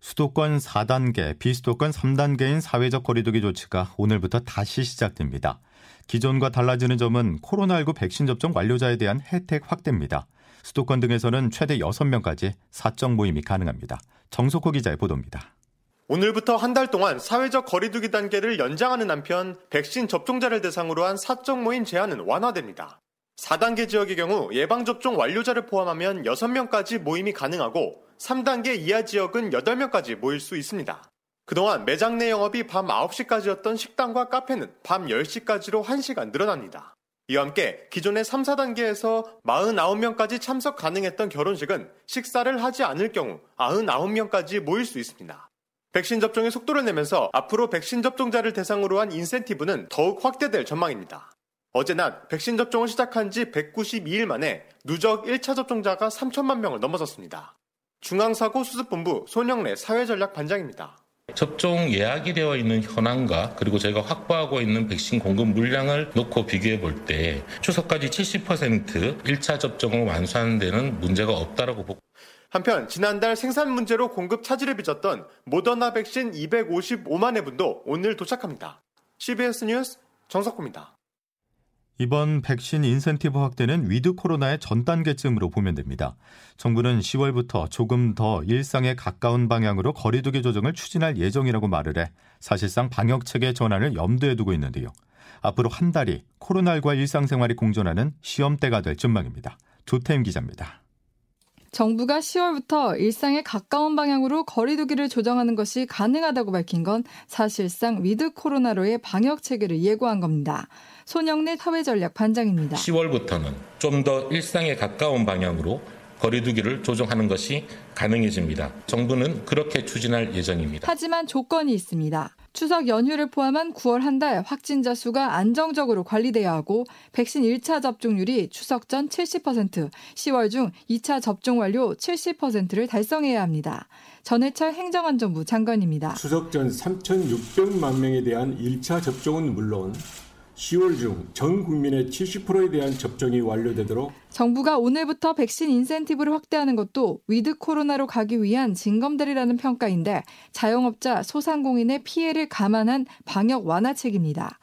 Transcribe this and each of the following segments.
수도권 4단계, 비수도권 3단계인 사회적 거리두기 조치가 오늘부터 다시 시작됩니다. 기존과 달라지는 점은 코로나19 백신 접종 완료자에 대한 혜택 확대입니다. 수도권 등에서는 최대 6명까지 사적 모임이 가능합니다. 정석호 기자의 보도입니다. 오늘부터 한 달 동안 사회적 거리두기 단계를 연장하는 한편 백신 접종자를 대상으로 한 사적 모임 제한은 완화됩니다. 4단계 지역의 경우 예방접종 완료자를 포함하면 6명까지 모임이 가능하고 3단계 이하 지역은 8명까지 모일 수 있습니다. 그동안 매장 내 영업이 밤 9시까지였던 식당과 카페는 밤 10시까지로 1시간 늘어납니다. 이와 함께 기존의 3, 4단계에서 49명까지 참석 가능했던 결혼식은 식사를 하지 않을 경우 99명까지 모일 수 있습니다. 백신 접종의 속도를 내면서 앞으로 백신 접종자를 대상으로 한 인센티브는 더욱 확대될 전망입니다. 어제 낮 백신 접종을 시작한 지 192일 만에 누적 1차 접종자가 3천만 명을 넘어섰습니다. 중앙사고수습본부 손영래 사회전략 반장입니다. 접종 예약이 되어 있는 현황과 그리고 저희가 확보하고 있는 백신 공급 물량을 놓고 비교해 볼 때 추석까지 70% 1차 접종을 완수하는 데는 문제가 없다라고 보고 한편 지난달 생산 문제로 공급 차질을 빚었던 모더나 백신 255만 회분도 오늘 도착합니다. CBS 뉴스 정석호입니다. 이번 백신 인센티브 확대는 위드 코로나의 전 단계쯤으로 보면 됩니다. 정부는 10월부터 조금 더 일상에 가까운 방향으로 거리두기 조정을 추진할 예정이라고 말을 해 사실상 방역 체계 전환을 염두에 두고 있는데요. 앞으로 한 달이 코로나19와 일상생활이 공존하는 시험대가 될 전망입니다. 조태임 기자입니다. 정부가 10월부터 일상에 가까운 방향으로 거리두기를 조정하는 것이 가능하다고 밝힌 건 사실상 위드 코로나로의 방역 체계를 예고한 겁니다. 손영래 사회전략 반장입니다. 10월부터는 좀 더 일상에 가까운 방향으로 거리두기를 조정하는 것이 가능해집니다. 정부는 그렇게 추진할 예정입니다. 하지만 조건이 있습니다. 추석 연휴를 포함한 9월 한 달 확진자 수가 안정적으로 관리돼야 하고 백신 1차 접종률이 추석 전 70%, 10월 중 2차 접종 완료 70%를 달성해야 합니다. 전해철 행정안전부 장관입니다. 추석 전 3,600만 명에 대한 1차 접종은 물론 10월 중 전 국민의 70%에 대한 접종이 완료되도록 정부가 오늘부터 백신 인센티브를 확대하는 것도 위드 코로나로 가기 위한 징검다리라는 평가인데 자영업자, 소상공인의 피해를 감안한 방역 완화책입니다.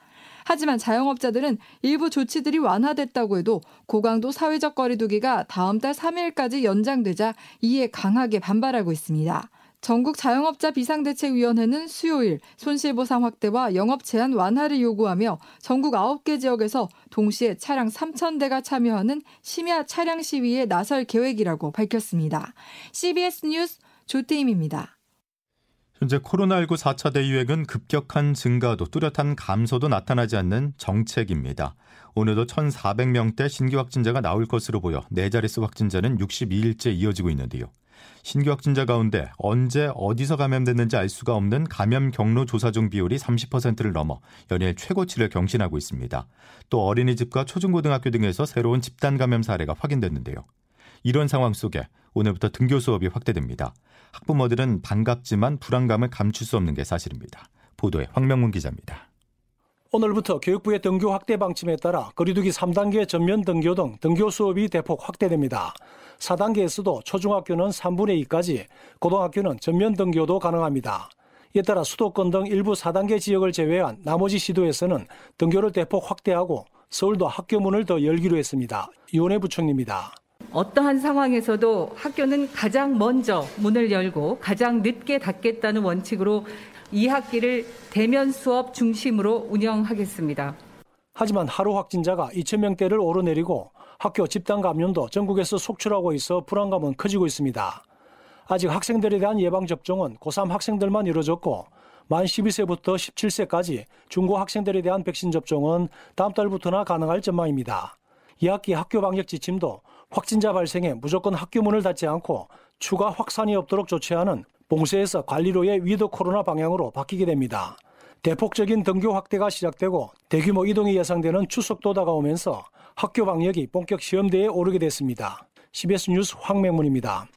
하지만 자영업자들은 일부 조치들이 완화됐다고 해도 고강도 사회적 거리두기가 다음 달 3일까지 연장되자 이에 강하게 반발하고 있습니다. 전국 자영업자 비상대책위원회는 수요일 손실보상 확대와 영업 제한 완화를 요구하며 전국 9개 지역에서 동시에 차량 3,000대가 참여하는 심야 차량 시위에 나설 계획이라고 밝혔습니다. CBS 뉴스 조태임입니다. 현재 코로나19 4차 대유행은 급격한 증가도 뚜렷한 감소도 나타나지 않는 정책입니다. 오늘도 1,400명대 신규 확진자가 나올 것으로 보여 네 자릿수 확진자는 62일째 이어지고 있는데요. 신규 확진자 가운데 언제 어디서 감염됐는지 알 수가 없는 감염 경로 조사 중 비율이 30%를 넘어 연일 최고치를 경신하고 있습니다. 또 어린이집과 초중고등학교 등에서 새로운 집단 감염 사례가 확인됐는데요. 이런 상황 속에 오늘부터 등교 수업이 확대됩니다. 학부모들은 반갑지만 불안감을 감출 수 없는 게 사실입니다. 보도에 황명문 기자입니다. 오늘부터 교육부의 등교 확대 방침에 따라 거리두기 3단계 전면 등교 등 등교 수업이 대폭 확대됩니다. 4단계에서도 초중학교는 3분의 2까지, 고등학교는 전면 등교도 가능합니다. 이에 따라 수도권 등 일부 4단계 지역을 제외한 나머지 시도에서는 등교를 대폭 확대하고 서울도 학교 문을 더 열기로 했습니다. 이원혜 부총리입니다. 어떠한 상황에서도 학교는 가장 먼저 문을 열고 가장 늦게 닫겠다는 원칙으로 2학기를 대면 수업 중심으로 운영하겠습니다. 하지만 하루 확진자가 2천명대를 오르내리고 학교 집단 감염도 전국에서 속출하고 있어 불안감은 커지고 있습니다. 아직 학생들에 대한 예방접종은 고3 학생들만 이루어졌고 만 12세부터 17세까지 중고 학생들에 대한 백신 접종은 다음 달부터나 가능할 전망입니다. 2학기 학교 방역 지침도 확진자 발생에 무조건 학교 문을 닫지 않고 추가 확산이 없도록 조치하는 봉쇄에서 관리로의 위드 코로나 방향으로 바뀌게 됩니다. 대폭적인 등교 확대가 시작되고 대규모 이동이 예상되는 추석도 다가오면서 학교 방역이 본격 시험대에 오르게 됐습니다. CBS 뉴스 황명문입니다.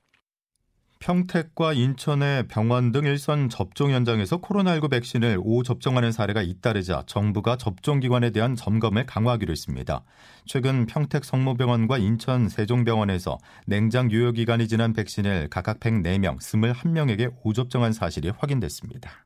평택과 인천의 병원 등 일선 접종 현장에서 코로나19 백신을 오 접종하는 사례가 잇따르자 정부가 접종기관에 대한 점검을 강화하기로 했습니다. 최근 평택 성모병원과 인천 세종병원에서 냉장 유효기간이 지난 백신을 각각 104명, 21명에게 오 접종한 사실이 확인됐습니다.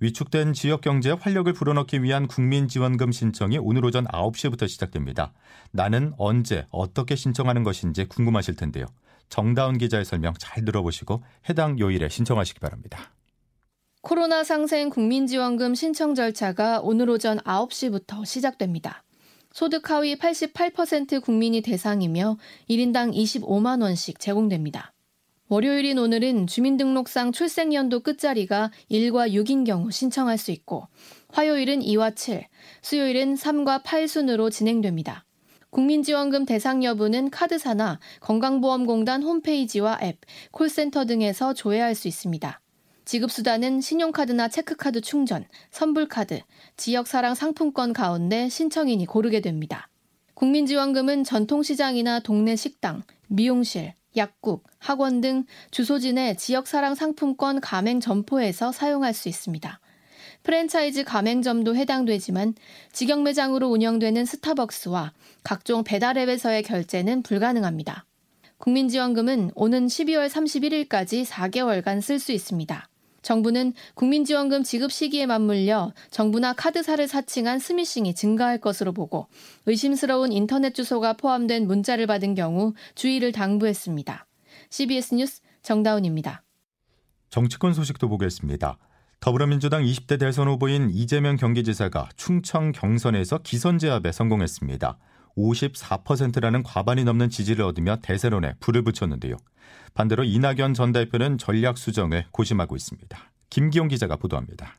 위축된 지역 경제에 활력을 불어넣기 위한 국민지원금 신청이 오늘 오전 9시부터 시작됩니다. 나는 언제 어떻게 신청하는 것인지 궁금하실 텐데요. 정다운 기자의 설명 잘 들어보시고 해당 요일에 신청하시기 바랍니다. 코로나 상생 국민지원금 신청 절차가 오늘 오전 9시부터 시작됩니다. 소득 하위 88% 국민이 대상이며 1인당 25만 원씩 제공됩니다. 월요일인 오늘은 주민등록상 출생연도 끝자리가 1과 6인 경우 신청할 수 있고 화요일은 2와 7, 수요일은 3과 8 순으로 진행됩니다. 국민지원금 대상 여부는 카드사나 건강보험공단 홈페이지와 앱, 콜센터 등에서 조회할 수 있습니다. 지급수단은 신용카드나 체크카드 충전, 선불카드, 지역사랑 상품권 가운데 신청인이 고르게 됩니다. 국민지원금은 전통시장이나 동네 식당, 미용실, 약국, 학원 등 주소지 내 지역사랑 상품권 가맹 점포에서 사용할 수 있습니다. 프랜차이즈 가맹점도 해당되지만 직영 매장으로 운영되는 스타벅스와 각종 배달앱에서의 결제는 불가능합니다. 국민지원금은 오는 12월 31일까지 4개월간 쓸 수 있습니다. 정부는 국민지원금 지급 시기에 맞물려 정부나 카드사를 사칭한 스미싱이 증가할 것으로 보고 의심스러운 인터넷 주소가 포함된 문자를 받은 경우 주의를 당부했습니다. CBS 뉴스 정다운입니다. 정치권 소식도 보겠습니다. 더불어민주당 20대 대선 후보인 이재명 경기지사가 충청 경선에서 기선 제압에 성공했습니다. 54%라는 과반이 넘는 지지를 얻으며 대세론에 불을 붙였는데요. 반대로 이낙연 전 대표는 전략 수정을 고심하고 있습니다. 김기용 기자가 보도합니다.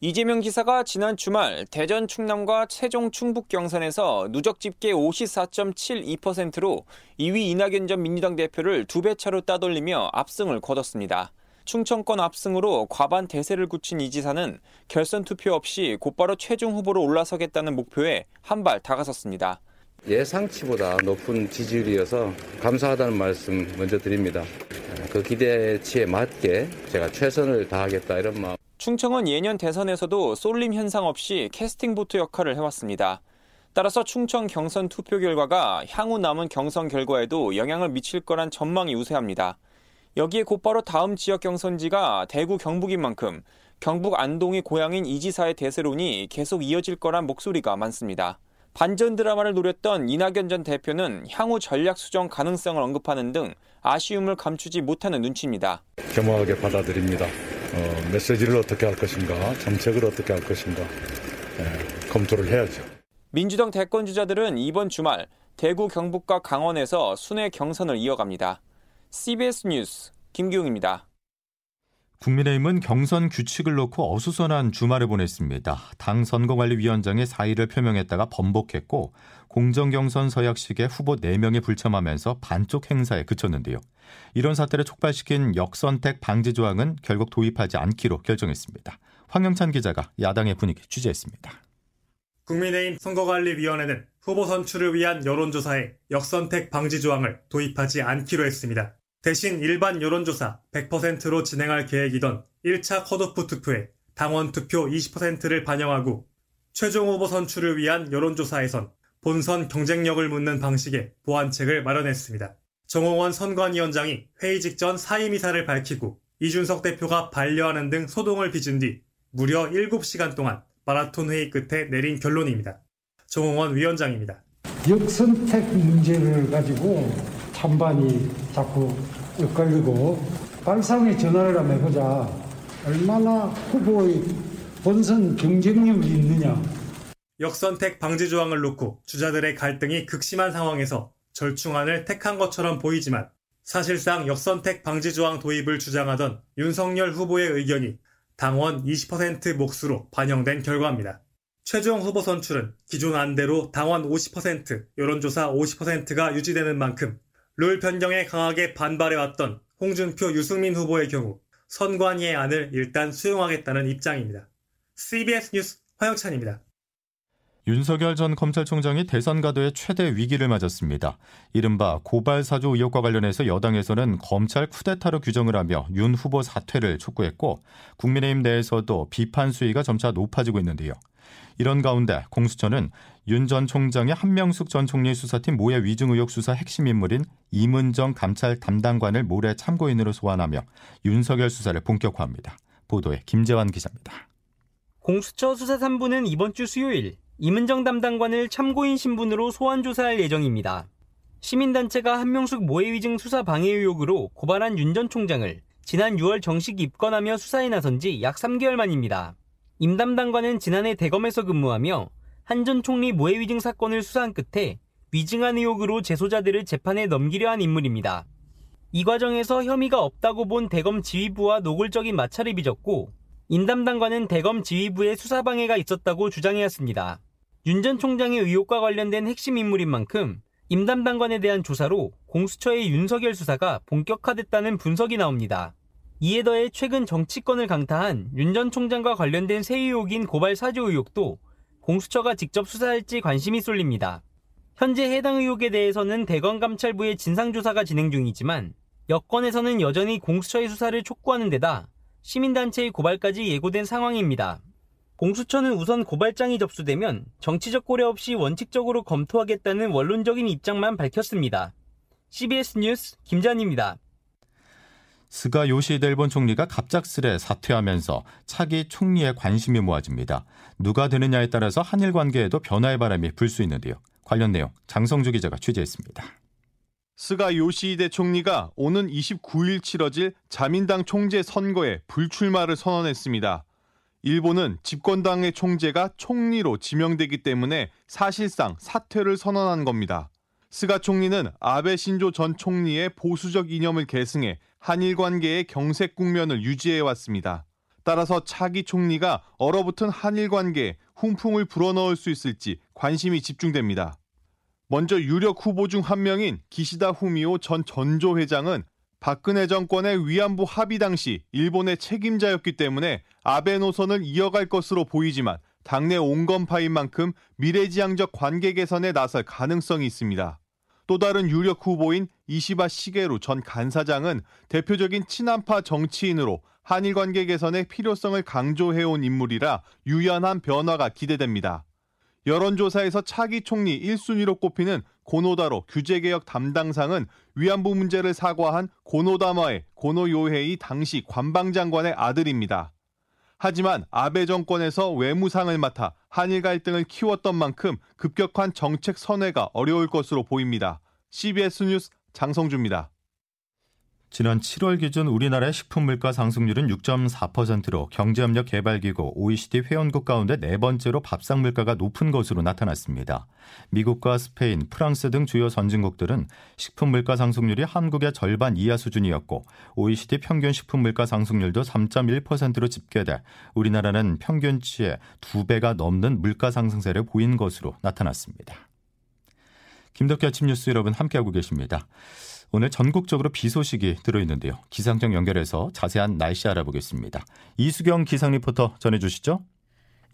이재명 지사가 지난 주말 대전 충남과 최종 충북 경선에서 누적 집계 54.72%로 2위 이낙연 전 민주당 대표를 두 배 차로 따돌리며 압승을 거뒀습니다. 충청권 압승으로 과반 대세를 굳힌 이 지사는 결선 투표 없이 곧바로 최종 후보로 올라서겠다는 목표에 한 발 다가섰습니다. 예상치보다 높은 지지율이어서 감사하다는 말씀 먼저 드립니다. 그 기대치에 맞게 제가 최선을 다하겠다 이런 마음. 충청은 예년 대선에서도 쏠림 현상 없이 캐스팅 보트 역할을 해왔습니다. 따라서 충청 경선 투표 결과가 향후 남은 경선 결과에도 영향을 미칠 거란 전망이 우세합니다. 여기에 곧바로 다음 지역 경선지가 대구 경북인 만큼 경북 안동이 고향인 이 지사의 대세론이 계속 이어질 거란 목소리가 많습니다. 반전 드라마를 노렸던 이낙연 전 대표는 향후 전략 수정 가능성을 언급하는 등 아쉬움을 감추지 못하는 눈치입니다. 겸허하게 받아들입니다. 어, 메시지를 어떻게 할 것인가, 정책을 어떻게 할 것인가 예, 검토를 해야죠. 민주당 대권 주자들은 이번 주말 대구 경북과 강원에서 순회 경선을 이어갑니다. CBS 뉴스 김기웅입니다. 국민의힘은 경선 규칙을 놓고 어수선한 주말을 보냈습니다. 당 선거관리위원장의 사의를 표명했다가 번복했고 공정경선 서약식에 후보 4명이 불참하면서 반쪽 행사에 그쳤는데요. 이런 사태를 촉발시킨 역선택 방지 조항은 결국 도입하지 않기로 결정했습니다. 황영찬 기자가 야당의 분위기 취재했습니다. 국민의힘 선거관리위원회는 후보 선출을 위한 여론조사에 역선택 방지 조항을 도입하지 않기로 했습니다. 대신 일반 여론조사 100%로 진행할 계획이던 1차 컷오프 투표에 당원 투표 20%를 반영하고 최종 후보 선출을 위한 여론조사에선 본선 경쟁력을 묻는 방식의 보완책을 마련했습니다. 정홍원 선관위원장이 회의 직전 사임 이사를 밝히고 이준석 대표가 반려하는 등 소동을 빚은 뒤 무려 7시간 동안 마라톤 회의 끝에 내린 결론입니다. 정홍원 위원장입니다. 역선택 문제를 가지고 찬반이 자꾸 엇갈리고 발상의 전환을 한번 해보자. 얼마나 후보의 본선 경쟁력이 있느냐. 역선택 방지 조항을 놓고 주자들의 갈등이 극심한 상황에서 절충안을 택한 것처럼 보이지만 사실상 역선택 방지 조항 도입을 주장하던 윤석열 후보의 의견이 당원 20% 몫으로 반영된 결과입니다. 최종 후보 선출은 기존 안대로 당원 50%, 여론조사 50%가 유지되는 만큼 룰 변경에 강하게 반발해왔던 홍준표 유승민 후보의 경우 선관위의 안을 일단 수용하겠다는 입장입니다. CBS 뉴스 화영찬입니다. 윤석열 전 검찰총장이 대선 가도의 최대 위기를 맞았습니다. 이른바 고발 사주 의혹과 관련해서 여당에서는 검찰 쿠데타로 규정을 하며 윤 후보 사퇴를 촉구했고 국민의힘 내에서도 비판 수위가 점차 높아지고 있는데요. 이런 가운데 공수처는 윤 전 총장의 한명숙 전 총리 수사팀 모해 위증 의혹 수사 핵심 인물인 이문정 감찰 담당관을 모레 참고인으로 소환하며 윤석열 수사를 본격화합니다. 보도에 김재환 기자입니다. 공수처 수사 3부는 이번 주 수요일 이문정 담당관을 참고인 신분으로 소환 조사할 예정입니다. 시민단체가 한명숙 모해위증 수사 방해 의혹으로 고발한 윤 전 총장을 지난 6월 정식 입건하며 수사에 나선 지 약 3개월 만입니다. 임 담당관은 지난해 대검에서 근무하며 한 전 총리 모해위증 사건을 수사한 끝에 위증한 의혹으로 재소자들을 재판에 넘기려 한 인물입니다. 이 과정에서 혐의가 없다고 본 대검 지휘부와 노골적인 마찰을 빚었고 임 담당관은 대검 지휘부의 수사 방해가 있었다고 주장해왔습니다. 윤 전 총장의 의혹과 관련된 핵심 인물인 만큼 임 담당관에 대한 조사로 공수처의 윤석열 수사가 본격화됐다는 분석이 나옵니다. 이에 더해 최근 정치권을 강타한 윤 전 총장과 관련된 새 의혹인 고발 사주 의혹도 공수처가 직접 수사할지 관심이 쏠립니다. 현재 해당 의혹에 대해서는 대검감찰부의 진상조사가 진행 중이지만 여권에서는 여전히 공수처의 수사를 촉구하는 데다 시민단체의 고발까지 예고된 상황입니다. 공수처는 우선 고발장이 접수되면 정치적 고려 없이 원칙적으로 검토하겠다는 원론적인 입장만 밝혔습니다. CBS 뉴스 김잔입니다. 스가 요시히데 일본 총리가 갑작스레 사퇴하면서 차기 총리에 관심이 모아집니다. 누가 되느냐에 따라서 한일 관계에도 변화의 바람이 불 수 있는데요. 관련 내용 장성주 기자가 취재했습니다. 스가 요시히데 총리가 오는 29일 치러질 자민당 총재 선거에 불출마를 선언했습니다. 일본은 집권당의 총재가 총리로 지명되기 때문에 사실상 사퇴를 선언한 겁니다. 스가 총리는 아베 신조 전 총리의 보수적 이념을 계승해 한일 관계의 경색 국면을 유지해 왔습니다. 따라서 차기 총리가 얼어붙은 한일 관계에 훈풍을 불어넣을 수 있을지 관심이 집중됩니다. 먼저 유력 후보 중 한 명인 기시다 후미오 전 전조 회장은 박근혜 정권의 위안부 합의 당시 일본의 책임자였기 때문에 아베 노선을 이어갈 것으로 보이지만 당내 온건파인 만큼 미래지향적 관계 개선에 나설 가능성이 있습니다. 또 다른 유력 후보인 이시바 시게루 전 간사장은 대표적인 친한파 정치인으로 한일 관계 개선의 필요성을 강조해온 인물이라 유연한 변화가 기대됩니다. 여론조사에서 차기 총리 1순위로 꼽히는 고노다로 규제개혁 담당상은 위안부 문제를 사과한 고노다마의 고노요헤이 당시 관방장관의 아들입니다. 하지만 아베 정권에서 외무상을 맡아 한일 갈등을 키웠던 만큼 급격한 정책 선회가 어려울 것으로 보입니다. CBS 뉴스 장성주입니다. 지난 7월 기준 우리나라의 식품 물가 상승률은 6.4%로 경제협력 개발기구 OECD 회원국 가운데 네 번째로 밥상 물가가 높은 것으로 나타났습니다. 미국과 스페인, 프랑스 등 주요 선진국들은 식품 물가 상승률이 한국의 절반 이하 수준이었고 OECD 평균 식품 물가 상승률도 3.1%로 집계돼 우리나라는 평균치의 2배가 넘는 물가 상승세를 보인 것으로 나타났습니다. 김덕기 아침 뉴스 여러분 함께하고 계십니다. 오늘 전국적으로 비 소식이 들어있는데요. 기상청 연결해서 자세한 날씨 알아보겠습니다. 이수경 기상 리포터 전해주시죠.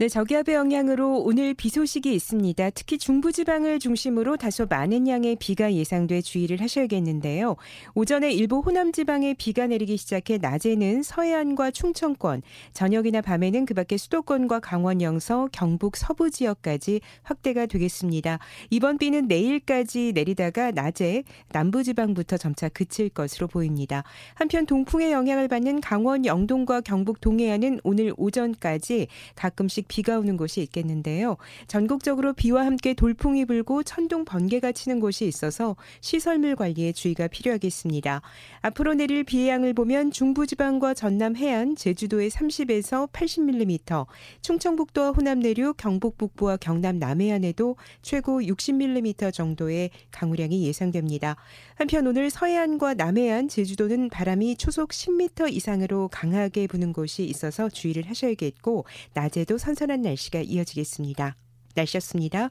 네, 저기압의 영향으로 오늘 비 소식이 있습니다. 특히 중부지방을 중심으로 다소 많은 양의 비가 예상돼 주의를 하셔야겠는데요. 오전에 일부 호남지방에 비가 내리기 시작해 낮에는 서해안과 충청권, 저녁이나 밤에는 그 밖에 수도권과 강원 영서, 경북 서부 지역까지 확대가 되겠습니다. 이번 비는 내일까지 내리다가 낮에 남부지방부터 점차 그칠 것으로 보입니다. 한편 동풍의 영향을 받는 강원 영동과 경북 동해안은 오늘 오전까지 가끔씩 비가 오는 곳이 있겠는데요. 전국적으로 비와 함께 돌풍이 불고 천둥 번개가 치는 곳이 있어서 시설물 관리에 주의가 필요하겠습니다. 앞으로 내릴 비의 양을 보면 중부지방과 전남 해안, 제주도에 30에서 80mm, 충청북도와 호남 내륙, 경북 북부와 경남 남해안에도 최고 60mm 정도의 강우량이 예상됩니다. 한편 오늘 서해안과 남해안, 제주도는 바람이 초속 10m 이상으로 강하게 부는 곳이 있어서 주의를 하셔야겠고 낮에도 선 선선한 날씨가 이어지겠습니다. 날씨였습니다.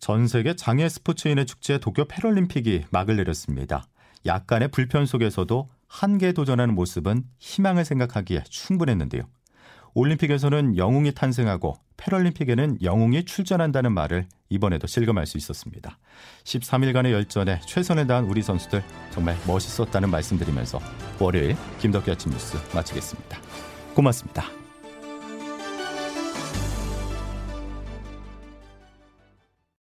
전 세계 장애 스포츠인의 축제 도쿄 패럴림픽이 막을 내렸습니다. 약간의 불편 속에서도 한계에 도전하는 모습은 희망을 생각하기에 충분했는데요. 올림픽에서는 영웅이 탄생하고 패럴림픽에는 영웅이 출전한다는 말을 이번에도 실감할 수 있었습니다. 13일간의 열전에 최선을 다한 우리 선수들 정말 멋있었다는 말씀드리면서 월요일 김덕기 아침 뉴스 마치겠습니다. 고맙습니다.